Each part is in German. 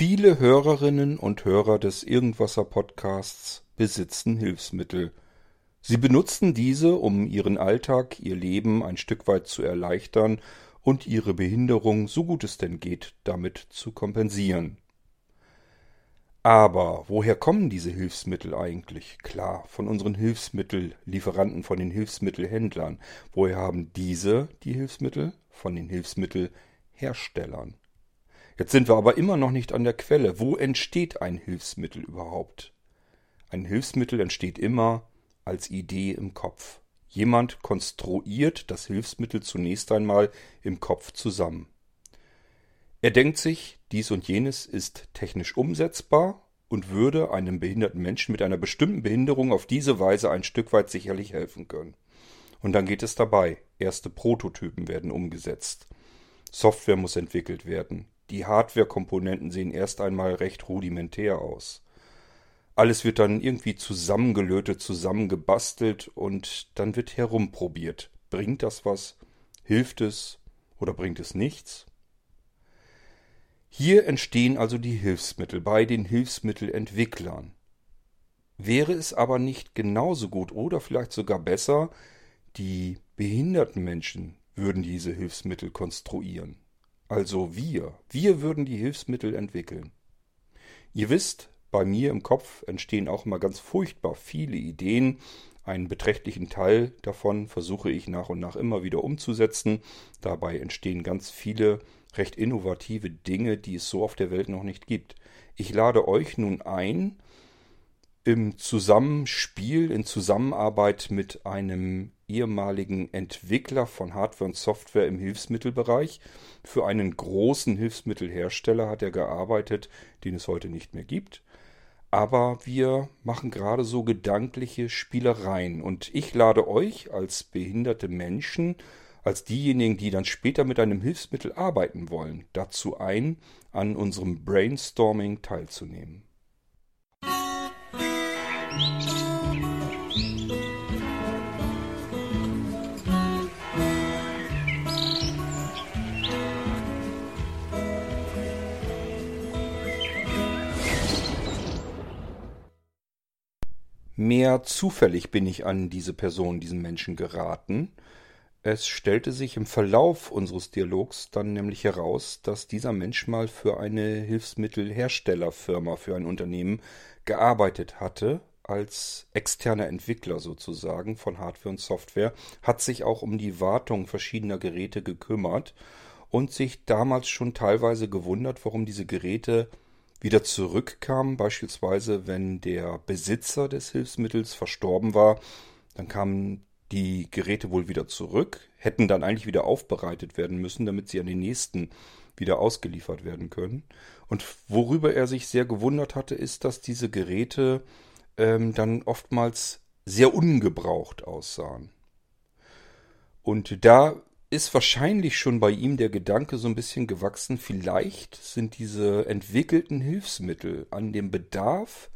Viele Hörerinnen und Hörer des Irgendwasser Podcasts besitzen Hilfsmittel. Sie benutzen diese, um ihren Alltag, ihr Leben ein Stück weit zu erleichtern und ihre Behinderung, so gut es denn geht, damit zu kompensieren. Aber woher kommen diese Hilfsmittel eigentlich? Klar, von unseren Hilfsmittellieferanten, von den Hilfsmittelhändlern. Woher haben diese die Hilfsmittel? Von den Hilfsmittelherstellern. Jetzt sind wir aber immer noch nicht an der Quelle. Wo entsteht ein Hilfsmittel überhaupt? Ein Hilfsmittel entsteht immer als Idee im Kopf. Jemand konstruiert das Hilfsmittel zunächst einmal im Kopf zusammen. Er denkt sich, dies und jenes ist technisch umsetzbar und würde einem behinderten Menschen mit einer bestimmten Behinderung auf diese Weise ein Stück weit sicherlich helfen können. Und dann geht es dabei. Erste Prototypen werden umgesetzt. Software muss entwickelt werden. Die Hardware-Komponenten sehen erst einmal recht rudimentär aus. Alles wird dann irgendwie zusammengelötet, zusammengebastelt und dann wird herumprobiert. Bringt das was? Hilft es oder bringt es nichts? Hier entstehen also die Hilfsmittel bei den Hilfsmittelentwicklern. Wäre es aber nicht genauso gut oder vielleicht sogar besser, die behinderten Menschen würden diese Hilfsmittel konstruieren? Also wir, wir würden die Hilfsmittel entwickeln. Ihr wisst, bei mir im Kopf entstehen auch immer ganz furchtbar viele Ideen. Einen beträchtlichen Teil davon versuche ich nach und nach immer wieder umzusetzen. Dabei entstehen ganz viele recht innovative Dinge, die es so auf der Welt noch nicht gibt. Ich lade euch nun ein, im Zusammenspiel, in Zusammenarbeit mit einem ehemaligen Entwickler von Hardware und Software im Hilfsmittelbereich. Für einen großen Hilfsmittelhersteller hat er gearbeitet, den es heute nicht mehr gibt. Aber wir machen gerade so gedankliche Spielereien. Und ich lade euch als behinderte Menschen, als diejenigen, die dann später mit einem Hilfsmittel arbeiten wollen, dazu ein, an unserem Brainstorming teilzunehmen. Mehr zufällig bin ich an diese Person, diesen Menschen geraten. Es stellte sich im Verlauf unseres Dialogs dann nämlich heraus, dass dieser Mensch mal für eine Hilfsmittelherstellerfirma, für ein Unternehmen gearbeitet hatte, als externer Entwickler sozusagen von Hardware und Software, hat sich auch um die Wartung verschiedener Geräte gekümmert und sich damals schon teilweise gewundert, warum diese Geräte wieder zurückkam, beispielsweise wenn der Besitzer des Hilfsmittels verstorben war, dann kamen die Geräte wohl wieder zurück, hätten dann eigentlich wieder aufbereitet werden müssen, damit sie an den nächsten wieder ausgeliefert werden können. Und worüber er sich sehr gewundert hatte, ist, dass diese Geräte ähm, dann oftmals sehr ungebraucht aussahen. Und da ist wahrscheinlich schon bei ihm der Gedanke so ein bisschen gewachsen, vielleicht sind diese entwickelten Hilfsmittel an dem Bedarf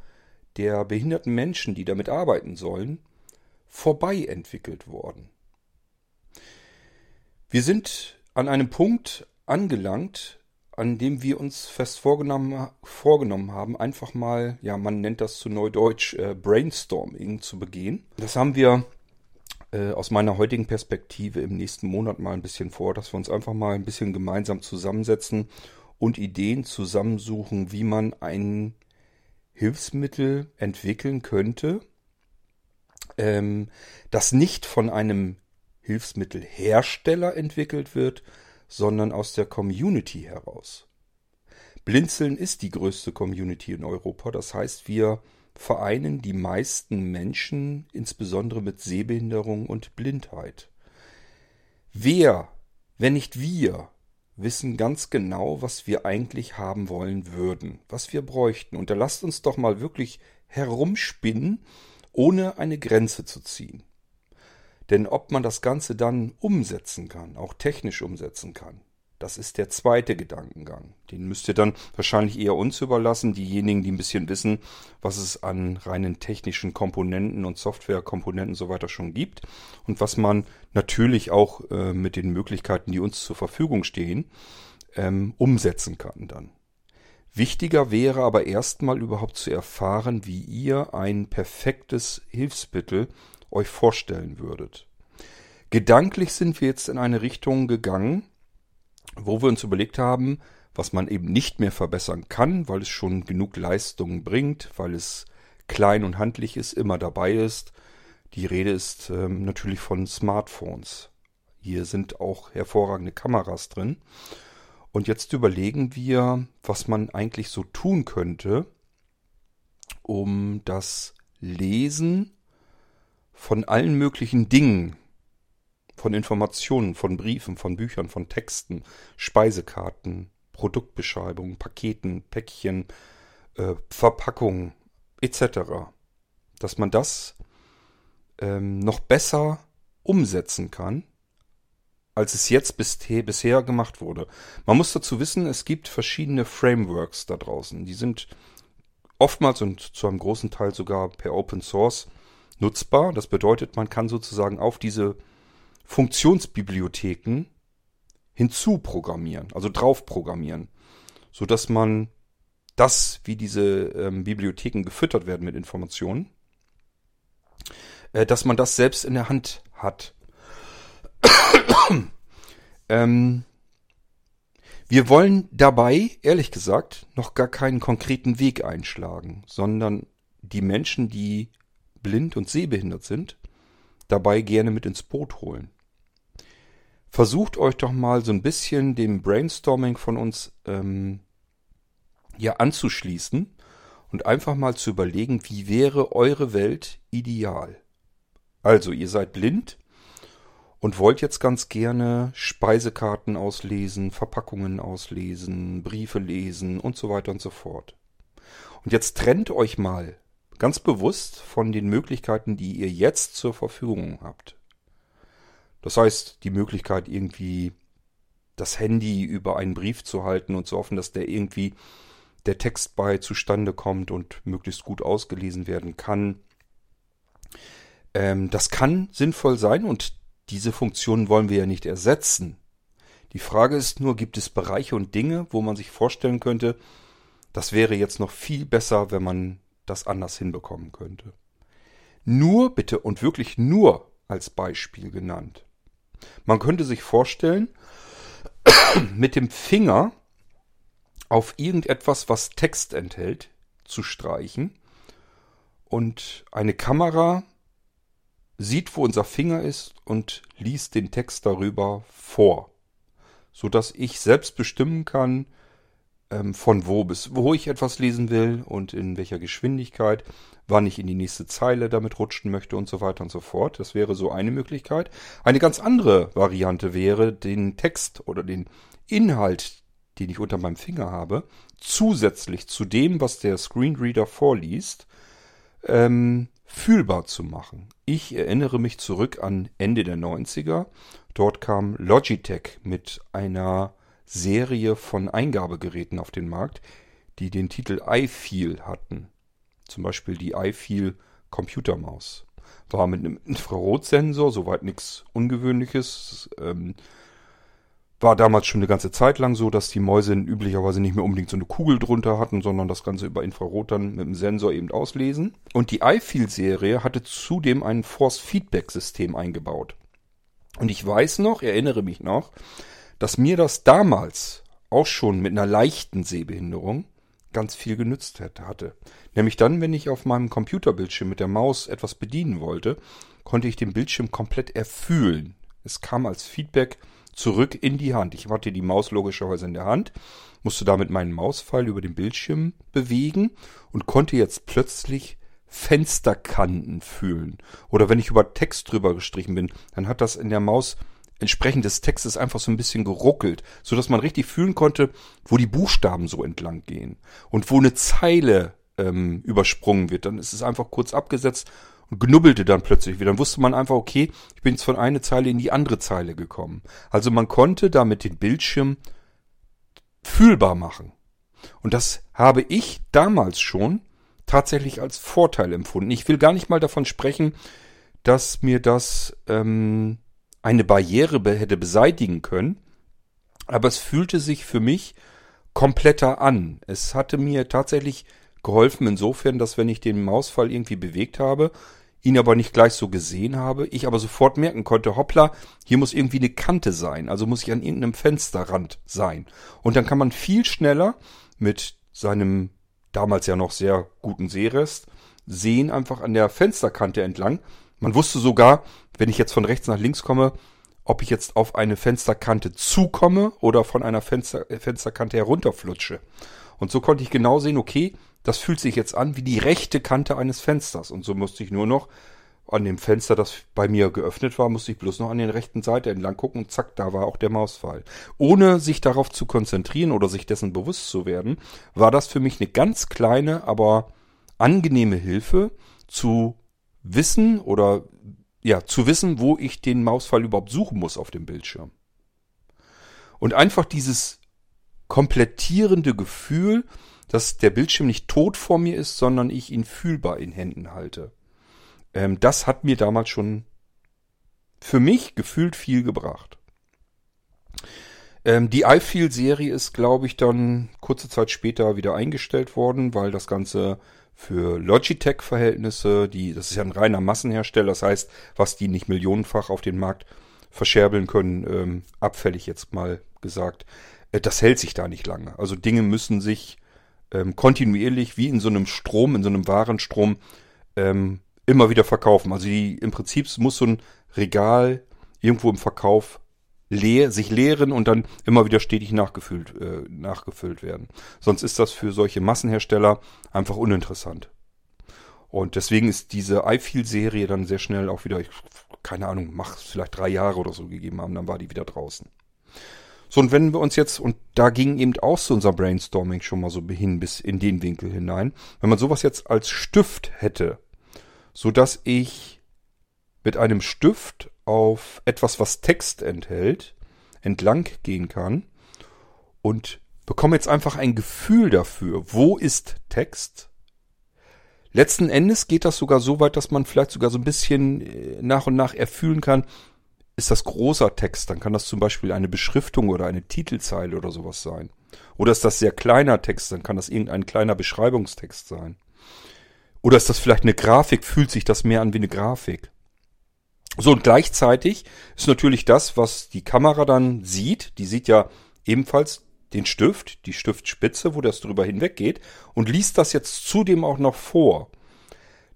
der behinderten Menschen, die damit arbeiten sollen, vorbei entwickelt worden. Wir sind an einem Punkt angelangt, an dem wir uns fest vorgenommen, vorgenommen haben, einfach mal, ja, man nennt das zu Neudeutsch äh, Brainstorming zu begehen. Das haben wir äh, aus meiner heutigen Perspektive im nächsten Monat mal ein bisschen vor, dass wir uns einfach mal ein bisschen gemeinsam zusammensetzen und Ideen zusammensuchen, wie man ein Hilfsmittel entwickeln könnte, ähm, das nicht von einem Hilfsmittelhersteller entwickelt wird, sondern aus der Community heraus. Blinzeln ist die größte Community in Europa. Das heißt, wir vereinen die meisten Menschen, insbesondere mit Sehbehinderung und Blindheit. Wer, wenn nicht wir, wissen ganz genau, was wir eigentlich haben wollen würden, was wir bräuchten. Und da lasst uns doch mal wirklich herumspinnen, ohne eine Grenze zu ziehen. Denn ob man das Ganze dann umsetzen kann, auch technisch umsetzen kann, das ist der zweite Gedankengang. Den müsst ihr dann wahrscheinlich eher uns überlassen, diejenigen, die ein bisschen wissen, was es an reinen technischen Komponenten und Softwarekomponenten so weiter schon gibt und was man natürlich auch äh, mit den Möglichkeiten, die uns zur Verfügung stehen, ähm, umsetzen kann dann. Wichtiger wäre aber erstmal überhaupt zu erfahren, wie ihr ein perfektes Hilfsmittel euch vorstellen würdet. Gedanklich sind wir jetzt in eine Richtung gegangen, wo wir uns überlegt haben, was man eben nicht mehr verbessern kann, weil es schon genug Leistung bringt, weil es klein und handlich ist, immer dabei ist. Die Rede ist ähm, natürlich von Smartphones. Hier sind auch hervorragende Kameras drin. Und jetzt überlegen wir, was man eigentlich so tun könnte, um das Lesen von allen möglichen Dingen, von Informationen, von Briefen, von Büchern, von Texten, Speisekarten, Produktbeschreibungen, Paketen, Päckchen, äh, Verpackungen etc., dass man das ähm, noch besser umsetzen kann als es jetzt bisher gemacht wurde. Man muss dazu wissen, es gibt verschiedene Frameworks da draußen. Die sind oftmals und zu einem großen Teil sogar per Open Source nutzbar. Das bedeutet, man kann sozusagen auf diese Funktionsbibliotheken hinzuprogrammieren, also drauf programmieren, so dass man das, wie diese ähm, Bibliotheken gefüttert werden mit Informationen, äh, dass man das selbst in der Hand hat. ähm, wir wollen dabei, ehrlich gesagt, noch gar keinen konkreten Weg einschlagen, sondern die Menschen, die blind und sehbehindert sind, dabei gerne mit ins Boot holen. Versucht euch doch mal so ein bisschen dem Brainstorming von uns ähm, ja anzuschließen und einfach mal zu überlegen, wie wäre eure Welt ideal. Also, ihr seid blind, und wollt jetzt ganz gerne Speisekarten auslesen, Verpackungen auslesen, Briefe lesen und so weiter und so fort. Und jetzt trennt euch mal ganz bewusst von den Möglichkeiten, die ihr jetzt zur Verfügung habt. Das heißt, die Möglichkeit irgendwie das Handy über einen Brief zu halten und zu hoffen, dass der irgendwie der Text bei zustande kommt und möglichst gut ausgelesen werden kann. Ähm, das kann sinnvoll sein und diese Funktionen wollen wir ja nicht ersetzen. Die Frage ist nur, gibt es Bereiche und Dinge, wo man sich vorstellen könnte, das wäre jetzt noch viel besser, wenn man das anders hinbekommen könnte. Nur bitte und wirklich nur als Beispiel genannt. Man könnte sich vorstellen, mit dem Finger auf irgendetwas, was Text enthält, zu streichen. Und eine Kamera sieht, wo unser Finger ist und liest den Text darüber vor, so dass ich selbst bestimmen kann, von wo bis wo ich etwas lesen will und in welcher Geschwindigkeit, wann ich in die nächste Zeile damit rutschen möchte und so weiter und so fort. Das wäre so eine Möglichkeit. Eine ganz andere Variante wäre, den Text oder den Inhalt, den ich unter meinem Finger habe, zusätzlich zu dem, was der Screenreader vorliest, ähm, fühlbar zu machen. Ich erinnere mich zurück an Ende der 90er. Dort kam Logitech mit einer Serie von Eingabegeräten auf den Markt, die den Titel iFeel hatten. Zum Beispiel die iFeel Computermaus. War mit einem Infrarotsensor, soweit nichts Ungewöhnliches. Ähm, war damals schon eine ganze Zeit lang so, dass die Mäuse üblicherweise nicht mehr unbedingt so eine Kugel drunter hatten, sondern das Ganze über Infrarot dann mit dem Sensor eben auslesen. Und die iFeel-Serie hatte zudem ein Force-Feedback-System eingebaut. Und ich weiß noch, erinnere mich noch, dass mir das damals auch schon mit einer leichten Sehbehinderung ganz viel genützt hatte. Nämlich dann, wenn ich auf meinem Computerbildschirm mit der Maus etwas bedienen wollte, konnte ich den Bildschirm komplett erfühlen. Es kam als Feedback zurück in die Hand. Ich hatte die Maus logischerweise in der Hand, musste damit meinen Mauspfeil über den Bildschirm bewegen und konnte jetzt plötzlich Fensterkanten fühlen. Oder wenn ich über Text drüber gestrichen bin, dann hat das in der Maus entsprechend des Textes einfach so ein bisschen geruckelt, so dass man richtig fühlen konnte, wo die Buchstaben so entlang gehen und wo eine Zeile ähm, übersprungen wird. Dann ist es einfach kurz abgesetzt und gnubbelte dann plötzlich wieder. Dann wusste man einfach, okay, ich bin jetzt von einer Zeile in die andere Zeile gekommen. Also man konnte damit den Bildschirm fühlbar machen. Und das habe ich damals schon tatsächlich als Vorteil empfunden. Ich will gar nicht mal davon sprechen, dass mir das ähm, eine Barriere hätte beseitigen können, aber es fühlte sich für mich kompletter an. Es hatte mir tatsächlich geholfen insofern, dass wenn ich den Mausfall irgendwie bewegt habe, ihn aber nicht gleich so gesehen habe, ich aber sofort merken konnte, hoppla, hier muss irgendwie eine Kante sein, also muss ich an irgendeinem Fensterrand sein. Und dann kann man viel schneller mit seinem damals ja noch sehr guten Sehrest sehen einfach an der Fensterkante entlang. Man wusste sogar, wenn ich jetzt von rechts nach links komme, ob ich jetzt auf eine Fensterkante zukomme oder von einer Fenster, äh, Fensterkante herunterflutsche. Und so konnte ich genau sehen, okay, das fühlt sich jetzt an wie die rechte Kante eines Fensters. Und so musste ich nur noch an dem Fenster, das bei mir geöffnet war, musste ich bloß noch an der rechten Seite entlang gucken und zack, da war auch der Mausfall. Ohne sich darauf zu konzentrieren oder sich dessen bewusst zu werden, war das für mich eine ganz kleine, aber angenehme Hilfe zu wissen oder ja, zu wissen, wo ich den Mausfall überhaupt suchen muss auf dem Bildschirm. Und einfach dieses komplettierende Gefühl, dass der Bildschirm nicht tot vor mir ist, sondern ich ihn fühlbar in Händen halte. Ähm, das hat mir damals schon für mich gefühlt viel gebracht. Ähm, die iFeel-Serie ist, glaube ich, dann kurze Zeit später wieder eingestellt worden, weil das Ganze für Logitech-Verhältnisse, die, das ist ja ein reiner Massenhersteller, das heißt, was die nicht millionenfach auf den Markt verscherbeln können, ähm, abfällig jetzt mal gesagt, äh, das hält sich da nicht lange. Also Dinge müssen sich ähm, kontinuierlich wie in so einem Strom, in so einem Warenstrom ähm, immer wieder verkaufen. Also die, im Prinzip muss so ein Regal irgendwo im Verkauf leer, sich leeren und dann immer wieder stetig nachgefüllt, äh, nachgefüllt werden. Sonst ist das für solche Massenhersteller einfach uninteressant. Und deswegen ist diese iFeel-Serie dann sehr schnell auch wieder, ich, keine Ahnung, mach vielleicht drei Jahre oder so gegeben haben, dann war die wieder draußen. So, und wenn wir uns jetzt, und da ging eben auch so unser Brainstorming schon mal so hin bis in den Winkel hinein, wenn man sowas jetzt als Stift hätte, so dass ich mit einem Stift auf etwas, was Text enthält, entlang gehen kann und bekomme jetzt einfach ein Gefühl dafür, wo ist Text. Letzten Endes geht das sogar so weit, dass man vielleicht sogar so ein bisschen äh, nach und nach erfühlen kann, ist das großer Text, dann kann das zum Beispiel eine Beschriftung oder eine Titelzeile oder sowas sein. Oder ist das sehr kleiner Text, dann kann das irgendein kleiner Beschreibungstext sein. Oder ist das vielleicht eine Grafik, fühlt sich das mehr an wie eine Grafik. So, und gleichzeitig ist natürlich das, was die Kamera dann sieht, die sieht ja ebenfalls den Stift, die Stiftspitze, wo das drüber hinweggeht und liest das jetzt zudem auch noch vor.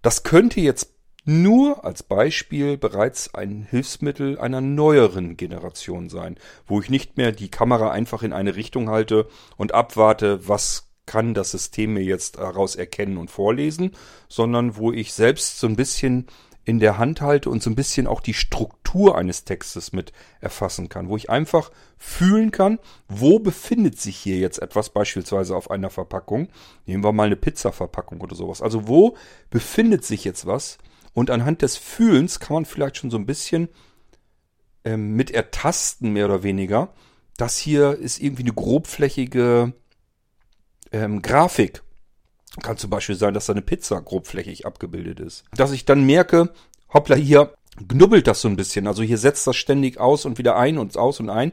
Das könnte jetzt nur als Beispiel bereits ein Hilfsmittel einer neueren Generation sein, wo ich nicht mehr die Kamera einfach in eine Richtung halte und abwarte, was kann das System mir jetzt daraus erkennen und vorlesen, sondern wo ich selbst so ein bisschen in der Hand halte und so ein bisschen auch die Struktur eines Textes mit erfassen kann, wo ich einfach fühlen kann, wo befindet sich hier jetzt etwas beispielsweise auf einer Verpackung. Nehmen wir mal eine Pizza-Verpackung oder sowas. Also wo befindet sich jetzt was? Und anhand des Fühlens kann man vielleicht schon so ein bisschen ähm, mit ertasten, mehr oder weniger. Das hier ist irgendwie eine grobflächige ähm, Grafik kann zum Beispiel sein, dass da eine Pizza grobflächig abgebildet ist. Dass ich dann merke, hoppla, hier knubbelt das so ein bisschen. Also hier setzt das ständig aus und wieder ein und aus und ein.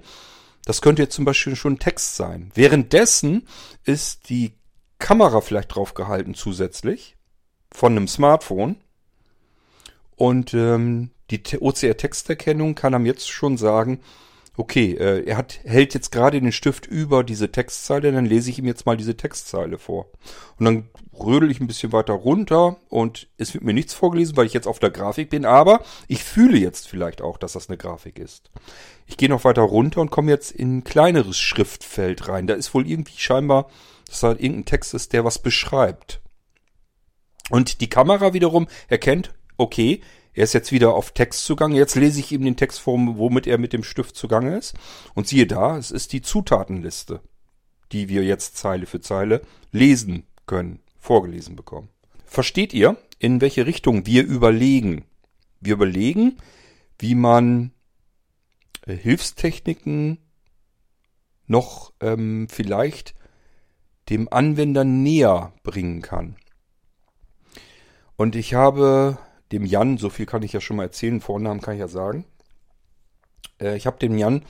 Das könnte jetzt zum Beispiel schon Text sein. Währenddessen ist die Kamera vielleicht draufgehalten zusätzlich von einem Smartphone. Und ähm, die OCR-Texterkennung kann einem jetzt schon sagen, okay, äh, er hat, hält jetzt gerade den Stift über diese Textzeile, dann lese ich ihm jetzt mal diese Textzeile vor. Und dann rödel ich ein bisschen weiter runter und es wird mir nichts vorgelesen, weil ich jetzt auf der Grafik bin, aber ich fühle jetzt vielleicht auch, dass das eine Grafik ist. Ich gehe noch weiter runter und komme jetzt in ein kleineres Schriftfeld rein. Da ist wohl irgendwie scheinbar, dass da irgendein Text ist, der was beschreibt. Und die Kamera wiederum erkennt, okay, er ist jetzt wieder auf Text zugange. Jetzt lese ich ihm den Text vor, womit er mit dem Stift zugange ist. Und siehe da, es ist die Zutatenliste, die wir jetzt Zeile für Zeile lesen können, vorgelesen bekommen. Versteht ihr, in welche Richtung wir überlegen? Wir überlegen, wie man äh, Hilfstechniken noch ähm, vielleicht dem Anwender näher bringen kann. Und ich habe dem Jan, so viel kann ich ja schon mal erzählen, Vornamen kann ich ja sagen. Äh, ich habe dem Jan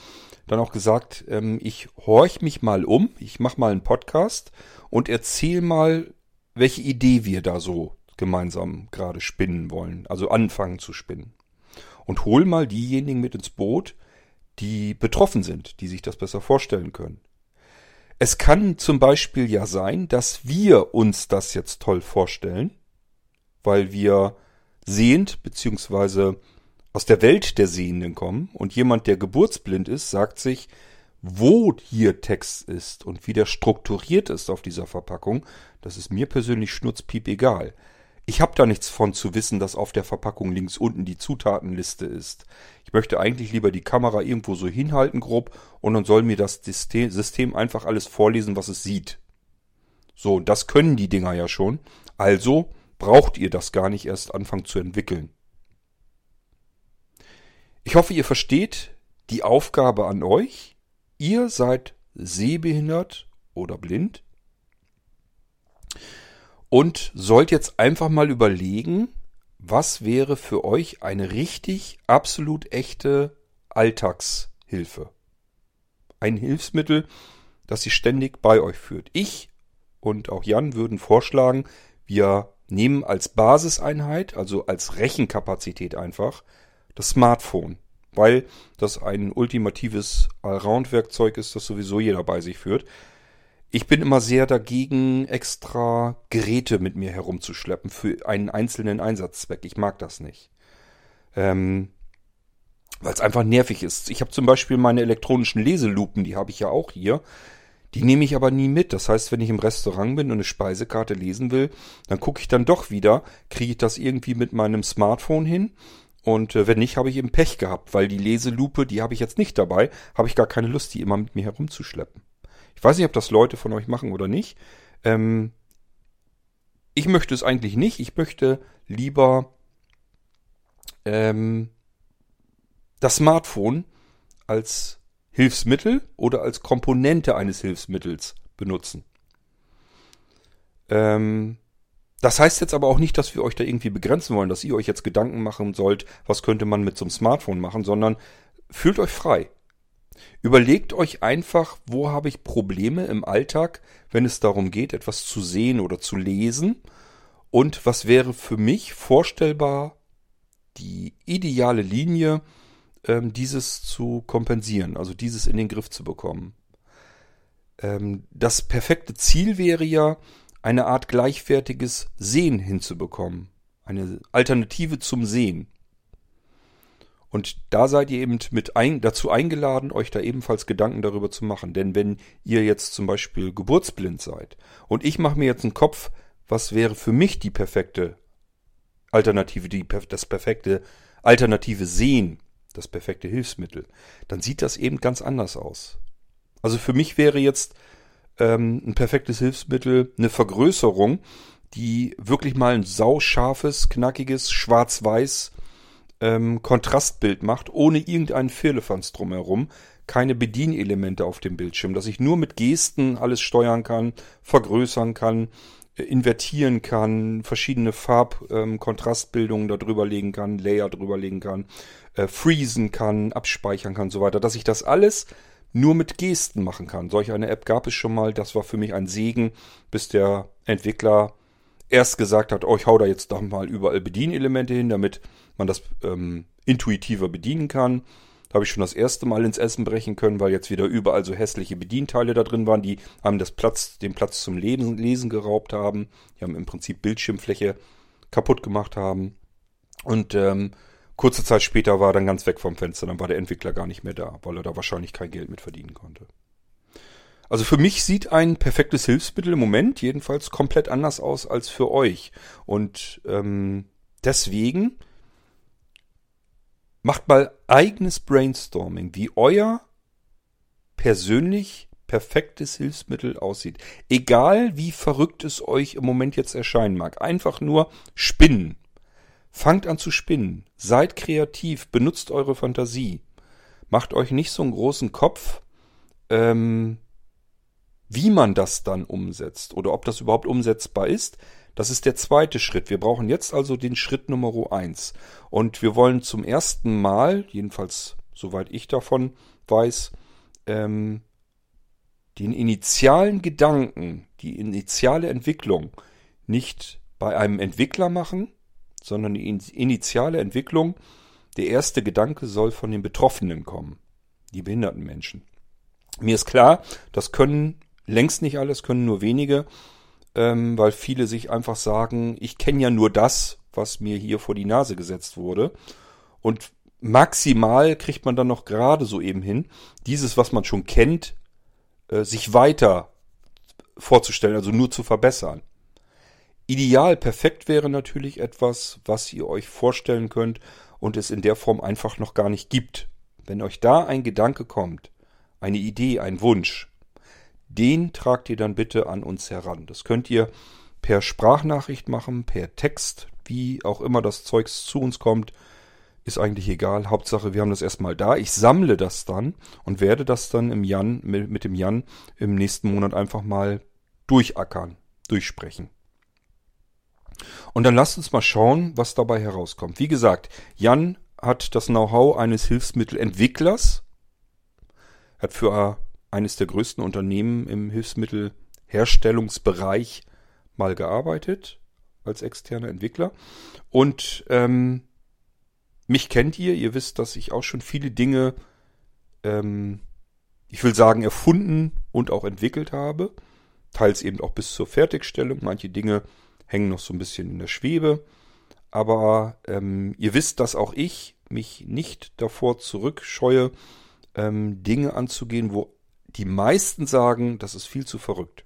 dann auch gesagt, ähm, ich horch mich mal um, ich mache mal einen Podcast und erzähl mal, welche Idee wir da so gemeinsam gerade spinnen wollen, also anfangen zu spinnen. Und hol mal diejenigen mit ins Boot, die betroffen sind, die sich das besser vorstellen können. Es kann zum Beispiel ja sein, dass wir uns das jetzt toll vorstellen, weil wir sehend beziehungsweise aus der Welt der Sehenden kommen und jemand, der geburtsblind ist, sagt sich, wo hier Text ist und wie der strukturiert ist auf dieser Verpackung, das ist mir persönlich schnurzpiep egal. Ich habe da nichts von zu wissen, dass auf der Verpackung links unten die Zutatenliste ist. Ich möchte eigentlich lieber die Kamera irgendwo so hinhalten grob und dann soll mir das System einfach alles vorlesen, was es sieht. So, das können die Dinger ja schon. Also braucht ihr das gar nicht erst anfangen zu entwickeln. Ich hoffe, ihr versteht die Aufgabe an euch. Ihr seid sehbehindert oder blind und sollt jetzt einfach mal überlegen, was wäre für euch eine richtig absolut echte Alltagshilfe. Ein Hilfsmittel, das sie ständig bei euch führt. Ich und auch Jan würden vorschlagen, wir nehmen als Basiseinheit, also als Rechenkapazität einfach, das Smartphone, weil das ein ultimatives Allround-Werkzeug ist, das sowieso jeder bei sich führt. Ich bin immer sehr dagegen, extra Geräte mit mir herumzuschleppen für einen einzelnen Einsatzzweck. Ich mag das nicht. Ähm, weil es einfach nervig ist. Ich habe zum Beispiel meine elektronischen Leselupen, die habe ich ja auch hier. Die nehme ich aber nie mit. Das heißt, wenn ich im Restaurant bin und eine Speisekarte lesen will, dann gucke ich dann doch wieder, kriege ich das irgendwie mit meinem Smartphone hin. Und äh, wenn nicht, habe ich eben Pech gehabt, weil die Leselupe, die habe ich jetzt nicht dabei, habe ich gar keine Lust, die immer mit mir herumzuschleppen. Ich weiß nicht, ob das Leute von euch machen oder nicht. Ähm, ich möchte es eigentlich nicht. Ich möchte lieber ähm, das Smartphone als Hilfsmittel oder als Komponente eines Hilfsmittels benutzen. Ähm, das heißt jetzt aber auch nicht, dass wir euch da irgendwie begrenzen wollen, dass ihr euch jetzt Gedanken machen sollt, was könnte man mit so einem Smartphone machen, sondern fühlt euch frei. Überlegt euch einfach, wo habe ich Probleme im Alltag, wenn es darum geht, etwas zu sehen oder zu lesen und was wäre für mich vorstellbar die ideale Linie, ähm, dieses zu kompensieren, also dieses in den Griff zu bekommen. Ähm, das perfekte Ziel wäre ja, eine Art gleichwertiges Sehen hinzubekommen, eine Alternative zum Sehen. Und da seid ihr eben mit ein, dazu eingeladen, euch da ebenfalls Gedanken darüber zu machen. Denn wenn ihr jetzt zum Beispiel geburtsblind seid und ich mache mir jetzt einen Kopf, was wäre für mich die perfekte Alternative, die, das perfekte alternative Sehen, das perfekte Hilfsmittel, dann sieht das eben ganz anders aus. Also für mich wäre jetzt ähm, ein perfektes Hilfsmittel eine Vergrößerung, die wirklich mal ein sauscharfes, knackiges, schwarz-weiß ähm, Kontrastbild macht, ohne irgendeinen Firlefanz drumherum, keine Bedienelemente auf dem Bildschirm, dass ich nur mit Gesten alles steuern kann, vergrößern kann, äh, invertieren kann, verschiedene Farbkontrastbildungen ähm, darüber legen kann, Layer drüber legen kann, äh, freezen kann, abspeichern kann, so weiter, dass ich das alles nur mit Gesten machen kann. Solch eine App gab es schon mal, das war für mich ein Segen, bis der Entwickler erst gesagt hat, oh, ich hau da jetzt doch mal überall Bedienelemente hin, damit man das ähm, intuitiver bedienen kann. Da habe ich schon das erste Mal ins Essen brechen können, weil jetzt wieder überall so hässliche Bedienteile da drin waren, die haben das Platz, den Platz zum Lesen, Lesen geraubt haben. Die haben im Prinzip Bildschirmfläche kaputt gemacht haben. Und ähm, kurze Zeit später war er dann ganz weg vom Fenster. Dann war der Entwickler gar nicht mehr da, weil er da wahrscheinlich kein Geld mit verdienen konnte. Also für mich sieht ein perfektes Hilfsmittel im Moment jedenfalls komplett anders aus als für euch. Und ähm, deswegen macht mal eigenes Brainstorming, wie euer persönlich perfektes Hilfsmittel aussieht. Egal wie verrückt es euch im Moment jetzt erscheinen mag. Einfach nur spinnen. Fangt an zu spinnen. Seid kreativ. Benutzt eure Fantasie. Macht euch nicht so einen großen Kopf. Ähm, wie man das dann umsetzt oder ob das überhaupt umsetzbar ist, das ist der zweite Schritt. Wir brauchen jetzt also den Schritt Nummer eins. Und wir wollen zum ersten Mal, jedenfalls soweit ich davon weiß, ähm, den initialen Gedanken, die initiale Entwicklung nicht bei einem Entwickler machen, sondern die initiale Entwicklung, der erste Gedanke soll von den Betroffenen kommen, die behinderten Menschen. Mir ist klar, das können längst nicht alles, können nur wenige, ähm, weil viele sich einfach sagen, ich kenne ja nur das, was mir hier vor die Nase gesetzt wurde. Und maximal kriegt man dann noch gerade so eben hin, dieses, was man schon kennt, äh, sich weiter vorzustellen, also nur zu verbessern. Ideal perfekt wäre natürlich etwas, was ihr euch vorstellen könnt und es in der Form einfach noch gar nicht gibt. Wenn euch da ein Gedanke kommt, eine Idee, ein Wunsch, den tragt ihr dann bitte an uns heran. Das könnt ihr per Sprachnachricht machen, per Text, wie auch immer das Zeugs zu uns kommt, ist eigentlich egal. Hauptsache, wir haben das erstmal da. Ich sammle das dann und werde das dann im Jan, mit, mit dem Jan im nächsten Monat einfach mal durchackern, durchsprechen. Und dann lasst uns mal schauen, was dabei herauskommt. Wie gesagt, Jan hat das Know-how eines Hilfsmittelentwicklers, hat für eines der größten Unternehmen im Hilfsmittelherstellungsbereich mal gearbeitet als externer Entwickler. Und ähm, mich kennt ihr, ihr wisst, dass ich auch schon viele Dinge, ähm, ich will sagen, erfunden und auch entwickelt habe. Teils eben auch bis zur Fertigstellung. Manche Dinge hängen noch so ein bisschen in der Schwebe. Aber ähm, ihr wisst, dass auch ich mich nicht davor zurückscheue, ähm, Dinge anzugehen, wo die meisten sagen, das ist viel zu verrückt.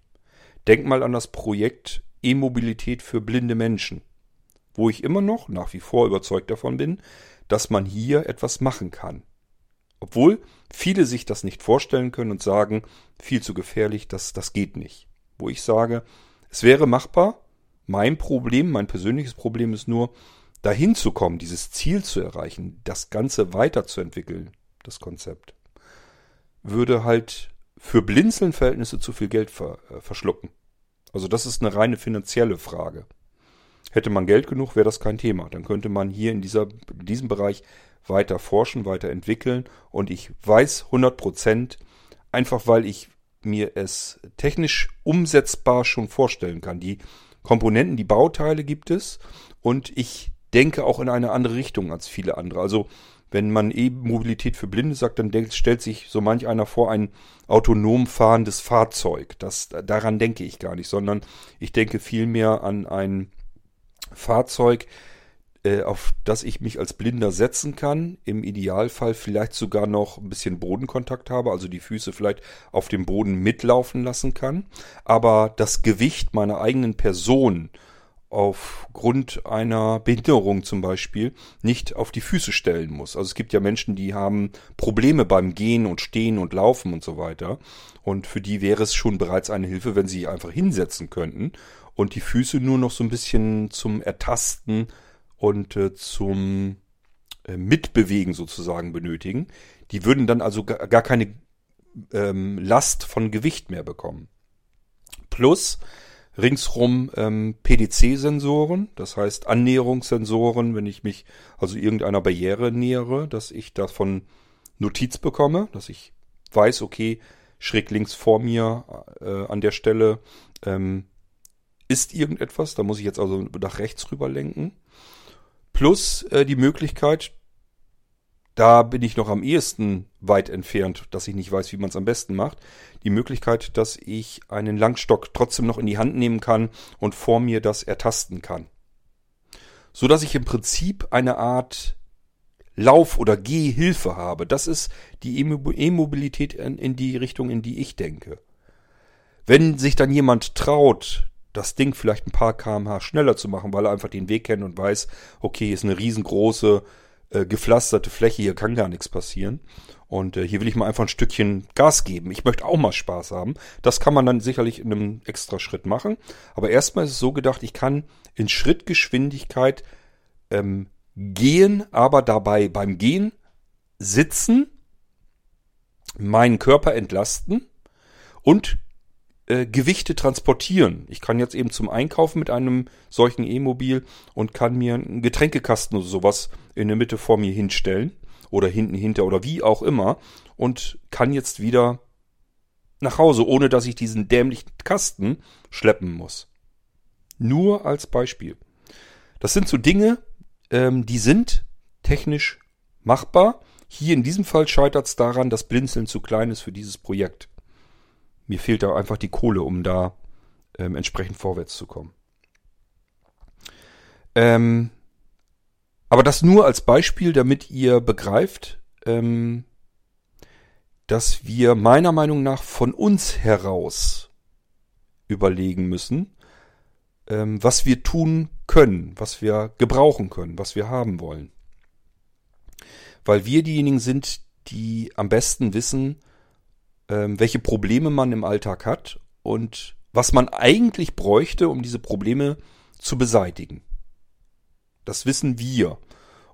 Denk mal an das Projekt E-Mobilität für blinde Menschen, wo ich immer noch nach wie vor überzeugt davon bin, dass man hier etwas machen kann. Obwohl viele sich das nicht vorstellen können und sagen, viel zu gefährlich, das, das geht nicht. Wo ich sage, es wäre machbar. Mein Problem, mein persönliches Problem ist nur, dahin zu kommen, dieses Ziel zu erreichen, das Ganze weiterzuentwickeln, das Konzept, würde halt für Blinzeln-Verhältnisse zu viel Geld ver, äh, verschlucken. Also das ist eine reine finanzielle Frage. Hätte man Geld genug, wäre das kein Thema. Dann könnte man hier in, dieser, in diesem Bereich weiter forschen, weiter entwickeln. Und ich weiß 100 Prozent, einfach weil ich mir es technisch umsetzbar schon vorstellen kann. Die Komponenten, die Bauteile gibt es und ich denke auch in eine andere Richtung als viele andere. Also wenn man E-Mobilität für Blinde sagt, dann denkt, stellt sich so manch einer vor ein autonom fahrendes Fahrzeug. Das, daran denke ich gar nicht, sondern ich denke vielmehr an ein Fahrzeug, auf das ich mich als Blinder setzen kann. Im Idealfall vielleicht sogar noch ein bisschen Bodenkontakt habe, also die Füße vielleicht auf dem Boden mitlaufen lassen kann. Aber das Gewicht meiner eigenen Person aufgrund einer Behinderung zum Beispiel nicht auf die Füße stellen muss. Also es gibt ja Menschen, die haben Probleme beim Gehen und Stehen und Laufen und so weiter. Und für die wäre es schon bereits eine Hilfe, wenn sie einfach hinsetzen könnten und die Füße nur noch so ein bisschen zum Ertasten und äh, zum äh, Mitbewegen sozusagen benötigen. Die würden dann also gar, gar keine ähm, Last von Gewicht mehr bekommen. Plus ringsrum ähm, PDC-Sensoren, das heißt Annäherungssensoren, wenn ich mich also irgendeiner Barriere nähere, dass ich davon Notiz bekomme, dass ich weiß, okay, schräg links vor mir äh, an der Stelle ähm, ist irgendetwas, da muss ich jetzt also nach rechts rüber lenken. Plus äh, die Möglichkeit, da bin ich noch am ehesten weit entfernt, dass ich nicht weiß, wie man es am besten macht. Die Möglichkeit, dass ich einen Langstock trotzdem noch in die Hand nehmen kann und vor mir das ertasten kann. So dass ich im Prinzip eine Art Lauf- oder Gehhilfe habe. Das ist die E-Mobilität in die Richtung, in die ich denke. Wenn sich dann jemand traut, das Ding vielleicht ein paar kmh schneller zu machen, weil er einfach den Weg kennt und weiß, okay, ist eine riesengroße äh, gepflasterte Fläche, hier kann gar nichts passieren. Und äh, hier will ich mal einfach ein Stückchen Gas geben. Ich möchte auch mal Spaß haben. Das kann man dann sicherlich in einem extra Schritt machen. Aber erstmal ist es so gedacht, ich kann in Schrittgeschwindigkeit ähm, gehen, aber dabei beim Gehen sitzen, meinen Körper entlasten und äh, Gewichte transportieren. Ich kann jetzt eben zum Einkaufen mit einem solchen E-Mobil und kann mir einen Getränkekasten oder sowas in der Mitte vor mir hinstellen oder hinten hinter oder wie auch immer und kann jetzt wieder nach Hause, ohne dass ich diesen dämlichen Kasten schleppen muss. Nur als Beispiel. Das sind so Dinge, ähm, die sind technisch machbar. Hier in diesem Fall scheitert es daran, dass Blinzeln zu klein ist für dieses Projekt. Mir fehlt da einfach die Kohle, um da ähm, entsprechend vorwärts zu kommen. Ähm, aber das nur als Beispiel, damit ihr begreift, ähm, dass wir meiner Meinung nach von uns heraus überlegen müssen, ähm, was wir tun können, was wir gebrauchen können, was wir haben wollen. Weil wir diejenigen sind, die am besten wissen, ähm, welche Probleme man im Alltag hat und was man eigentlich bräuchte, um diese Probleme zu beseitigen. Das wissen wir.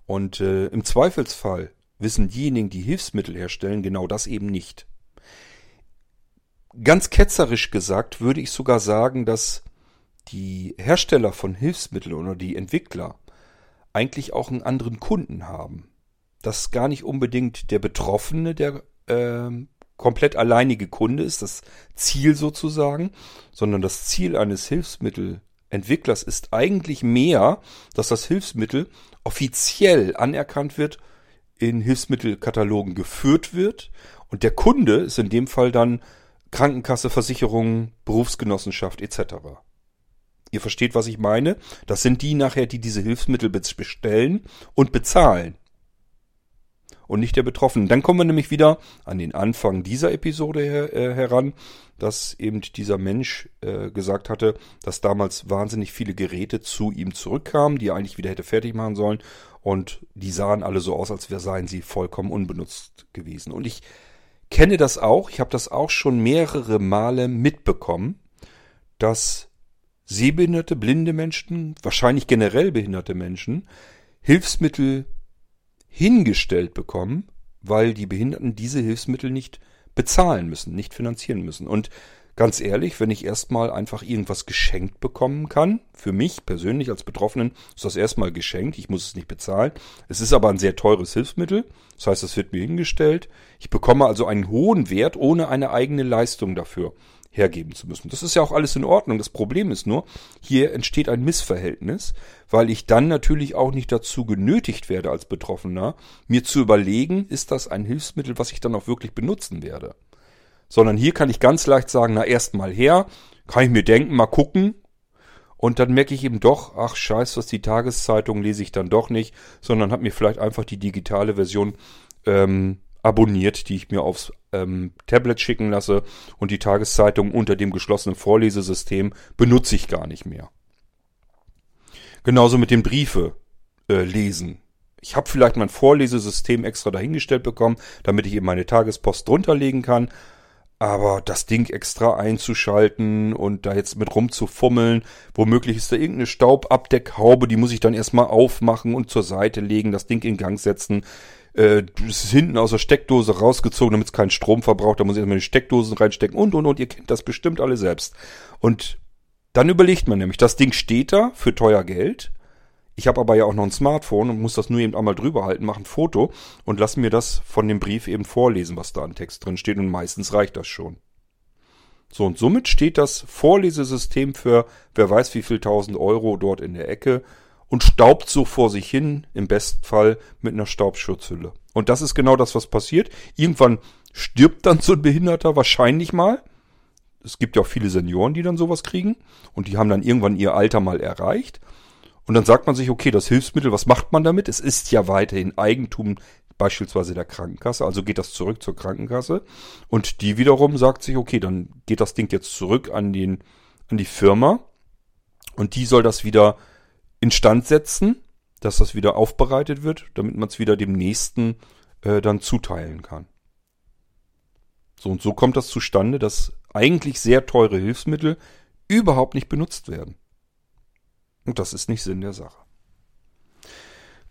Und äh, im Zweifelsfall wissen diejenigen, die Hilfsmittel herstellen, genau das eben nicht. Ganz ketzerisch gesagt würde ich sogar sagen, dass die Hersteller von Hilfsmitteln oder die Entwickler eigentlich auch einen anderen Kunden haben. Dass gar nicht unbedingt der Betroffene der äh, komplett alleinige Kunde ist, das Ziel sozusagen, sondern das Ziel eines Hilfsmittelentwicklers ist eigentlich mehr, dass das Hilfsmittel offiziell anerkannt wird, in Hilfsmittelkatalogen geführt wird und der Kunde ist in dem Fall dann Krankenkasse, Versicherung, Berufsgenossenschaft etc. Ihr versteht, was ich meine? Das sind die nachher, die diese Hilfsmittel bestellen und bezahlen und nicht der Betroffenen. Dann kommen wir nämlich wieder an den Anfang dieser Episode her, äh, heran, dass eben dieser Mensch äh, gesagt hatte, dass damals wahnsinnig viele Geräte zu ihm zurückkamen, die er eigentlich wieder hätte fertig machen sollen. Und die sahen alle so aus, als seien sie vollkommen unbenutzt gewesen. Und ich kenne das auch, ich habe das auch schon mehrere Male mitbekommen, dass sehbehinderte, blinde Menschen, wahrscheinlich generell behinderte Menschen, Hilfsmittel hingestellt bekommen, weil die Behinderten diese Hilfsmittel nicht bezahlen müssen, nicht finanzieren müssen. Und ganz ehrlich, wenn ich erstmal einfach irgendwas geschenkt bekommen kann, für mich persönlich als Betroffenen ist das erstmal geschenkt, ich muss es nicht bezahlen. Es ist aber ein sehr teures Hilfsmittel, das heißt, es wird mir hingestellt. Ich bekomme also einen hohen Wert ohne eine eigene Leistung dafür hergeben zu müssen. Das ist ja auch alles in Ordnung. Das Problem ist nur, hier entsteht ein Missverhältnis, weil ich dann natürlich auch nicht dazu genötigt werde als Betroffener, mir zu überlegen, ist das ein Hilfsmittel, was ich dann auch wirklich benutzen werde. Sondern hier kann ich ganz leicht sagen, na erst mal her, kann ich mir denken, mal gucken. Und dann merke ich eben doch, ach scheiß, was die Tageszeitung lese ich dann doch nicht, sondern habe mir vielleicht einfach die digitale Version ähm, abonniert, die ich mir aufs ähm, Tablet schicken lasse und die Tageszeitung unter dem geschlossenen Vorlesesystem benutze ich gar nicht mehr. Genauso mit den Briefe äh, lesen. Ich habe vielleicht mein Vorlesesystem extra dahingestellt bekommen, damit ich eben meine Tagespost drunter legen kann. Aber das Ding extra einzuschalten und da jetzt mit rumzufummeln, womöglich ist da irgendeine Staubabdeckhaube, die muss ich dann erstmal aufmachen und zur Seite legen, das Ding in Gang setzen äh, ist hinten aus der Steckdose rausgezogen, damit es keinen Strom verbraucht. Da muss ich erstmal die Steckdosen reinstecken und, und, und. Ihr kennt das bestimmt alle selbst. Und dann überlegt man nämlich, das Ding steht da für teuer Geld. Ich habe aber ja auch noch ein Smartphone und muss das nur eben einmal drüber halten, mache ein Foto und lass mir das von dem Brief eben vorlesen, was da an Text drin steht. Und meistens reicht das schon. So, und somit steht das Vorlesesystem für wer weiß wie viel tausend Euro dort in der Ecke und staubt so vor sich hin, im besten Fall mit einer Staubschutzhülle. Und das ist genau das, was passiert. Irgendwann stirbt dann so ein Behinderter wahrscheinlich mal. Es gibt ja auch viele Senioren, die dann sowas kriegen und die haben dann irgendwann ihr Alter mal erreicht. Und dann sagt man sich, okay, das Hilfsmittel, was macht man damit? Es ist ja weiterhin Eigentum beispielsweise der Krankenkasse, also geht das zurück zur Krankenkasse. Und die wiederum sagt sich, okay, dann geht das Ding jetzt zurück an den, an die Firma und die soll das wieder instand setzen, dass das wieder aufbereitet wird, damit man es wieder dem nächsten äh, dann zuteilen kann. So und so kommt das zustande, dass eigentlich sehr teure Hilfsmittel überhaupt nicht benutzt werden. Und das ist nicht Sinn der Sache.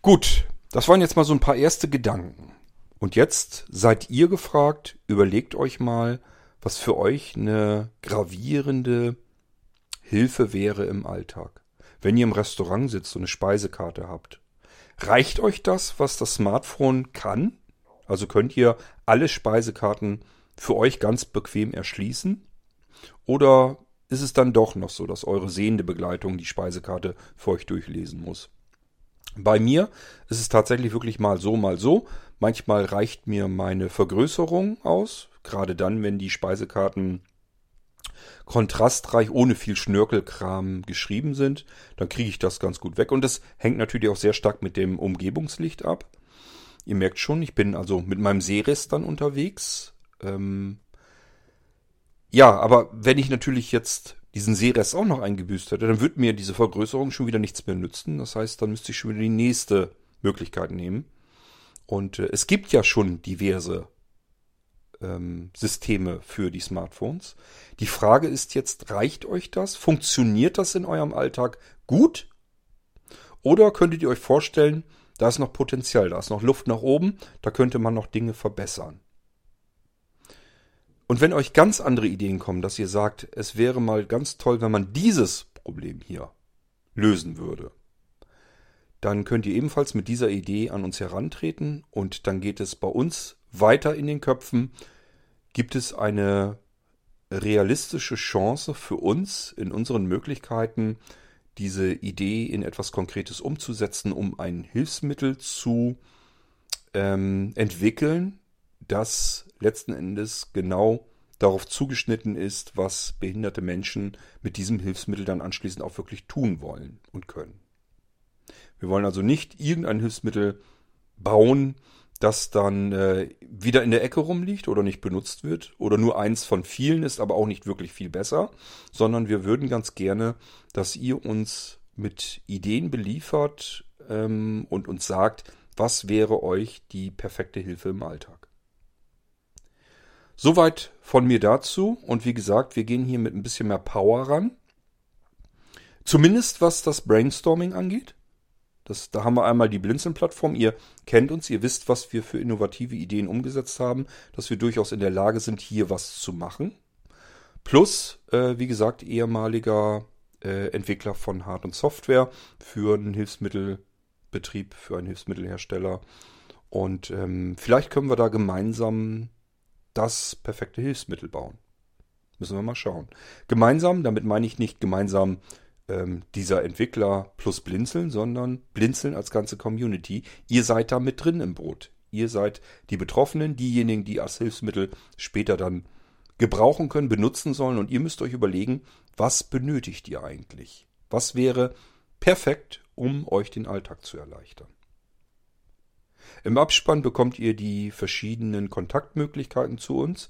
Gut, das waren jetzt mal so ein paar erste Gedanken. Und jetzt seid ihr gefragt, überlegt euch mal, was für euch eine gravierende Hilfe wäre im Alltag wenn ihr im Restaurant sitzt und eine Speisekarte habt, Reicht euch das, was das Smartphone kann? Also könnt ihr alle Speisekarten für euch ganz bequem erschließen? Oder ist es dann doch noch so, dass eure sehende Begleitung die Speisekarte für euch durchlesen muss? Bei mir ist es tatsächlich wirklich mal so, mal so. Manchmal reicht mir meine Vergrößerung aus, gerade dann, wenn die Speisekarten kontrastreich, ohne viel Schnörkelkram geschrieben sind, dann kriege ich das ganz gut weg. Und das hängt natürlich auch sehr stark mit dem Umgebungslicht ab. Ihr merkt schon, ich bin also mit meinem Seerest dann unterwegs. Ähm ja, aber wenn ich natürlich jetzt diesen Seerest auch noch eingebüßt hätte, dann würde mir diese Vergrößerung schon wieder nichts mehr nützen. Das heißt, dann müsste ich schon wieder die nächste Möglichkeit nehmen. Und äh, es gibt ja schon diverse ähm, Systeme für die Smartphones. Die Frage ist jetzt, reicht euch das? Funktioniert das in eurem Alltag gut? Oder könntet ihr euch vorstellen, da ist noch Potenzial, da ist noch Luft nach oben, da könnte man noch Dinge verbessern. Und wenn euch ganz andere Ideen kommen, dass ihr sagt, es wäre mal ganz toll, wenn man dieses Problem hier lösen würde, dann könnt ihr ebenfalls mit dieser Idee an uns herantreten und dann geht es bei uns weiter in den Köpfen. Gibt es eine realistische Chance für uns in unseren Möglichkeiten, diese Idee in etwas Konkretes umzusetzen, um ein Hilfsmittel zu ähm, entwickeln, das letzten Endes genau darauf zugeschnitten ist, was behinderte Menschen mit diesem Hilfsmittel dann anschließend auch wirklich tun wollen und können. Wir wollen also nicht irgendein Hilfsmittel bauen, das dann äh, wieder in der Ecke rumliegt oder nicht benutzt wird oder nur eins von vielen ist, aber auch nicht wirklich viel besser, sondern wir würden ganz gerne, dass ihr uns mit Ideen beliefert ähm, und uns sagt, was wäre euch die perfekte Hilfe im Alltag. Soweit von mir dazu und wie gesagt, wir gehen hier mit ein bisschen mehr Power ran. Zumindest was das Brainstorming angeht. Das, da haben wir einmal die Blinzeln-Plattform. Ihr kennt uns, ihr wisst, was wir für innovative Ideen umgesetzt haben, dass wir durchaus in der Lage sind, hier was zu machen. Plus, äh, wie gesagt, ehemaliger äh, Entwickler von Hard- und Software für einen Hilfsmittelbetrieb, für einen Hilfsmittelhersteller. Und ähm, vielleicht können wir da gemeinsam das perfekte Hilfsmittel bauen. Müssen wir mal schauen. Gemeinsam, damit meine ich nicht gemeinsam ähm, dieser Entwickler plus Blinzeln, sondern Blinzeln als ganze Community. Ihr seid da mit drin im Boot. Ihr seid die Betroffenen, diejenigen, die als Hilfsmittel später dann gebrauchen können, benutzen sollen und ihr müsst euch überlegen, was benötigt ihr eigentlich? Was wäre perfekt, um euch den Alltag zu erleichtern? Im Abspann bekommt ihr die verschiedenen Kontaktmöglichkeiten zu uns.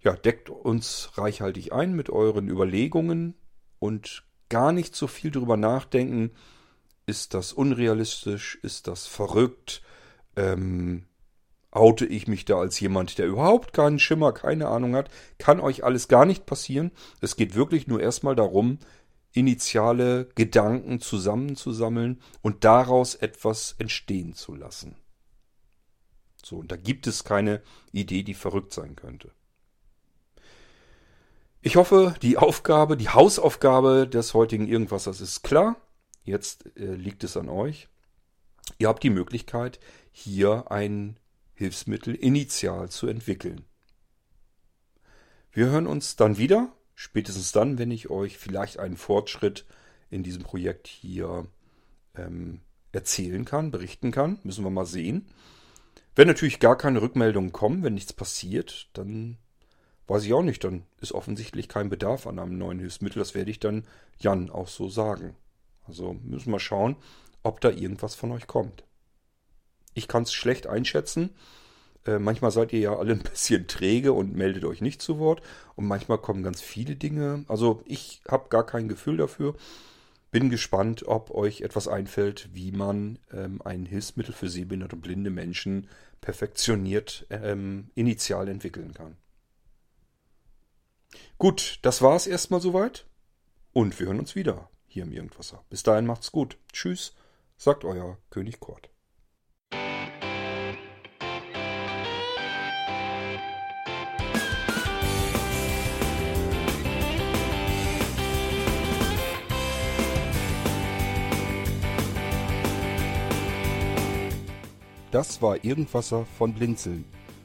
Ja, deckt uns reichhaltig ein mit euren Überlegungen und gar nicht so viel drüber nachdenken, ist das unrealistisch, ist das verrückt, ähm, oute ich mich da als jemand, der überhaupt keinen Schimmer, keine Ahnung hat, kann euch alles gar nicht passieren. Es geht wirklich nur erstmal darum, initiale Gedanken zusammenzusammeln und daraus etwas entstehen zu lassen. So, und da gibt es keine Idee, die verrückt sein könnte. Ich hoffe, die Aufgabe, die Hausaufgabe des heutigen Irgendwassers ist klar. Jetzt äh, liegt es an euch. Ihr habt die Möglichkeit, hier ein Hilfsmittel initial zu entwickeln. Wir hören uns dann wieder, spätestens dann, wenn ich euch vielleicht einen Fortschritt in diesem Projekt hier ähm, erzählen kann, berichten kann. Müssen wir mal sehen. Wenn natürlich gar keine Rückmeldungen kommen, wenn nichts passiert, dann Weiß ich auch nicht, dann ist offensichtlich kein Bedarf an einem neuen Hilfsmittel. Das werde ich dann Jan auch so sagen. Also müssen wir schauen, ob da irgendwas von euch kommt. Ich kann es schlecht einschätzen. Äh, manchmal seid ihr ja alle ein bisschen träge und meldet euch nicht zu Wort. Und manchmal kommen ganz viele Dinge. Also ich habe gar kein Gefühl dafür. Bin gespannt, ob euch etwas einfällt, wie man ähm, ein Hilfsmittel für sehbehinderte und blinde Menschen perfektioniert ähm, initial entwickeln kann. Gut, das war es erstmal soweit. Und wir hören uns wieder hier im Irgendwasser. Bis dahin macht's gut. Tschüss, sagt euer König Kurt. Das war Irgendwasser von Blinzeln.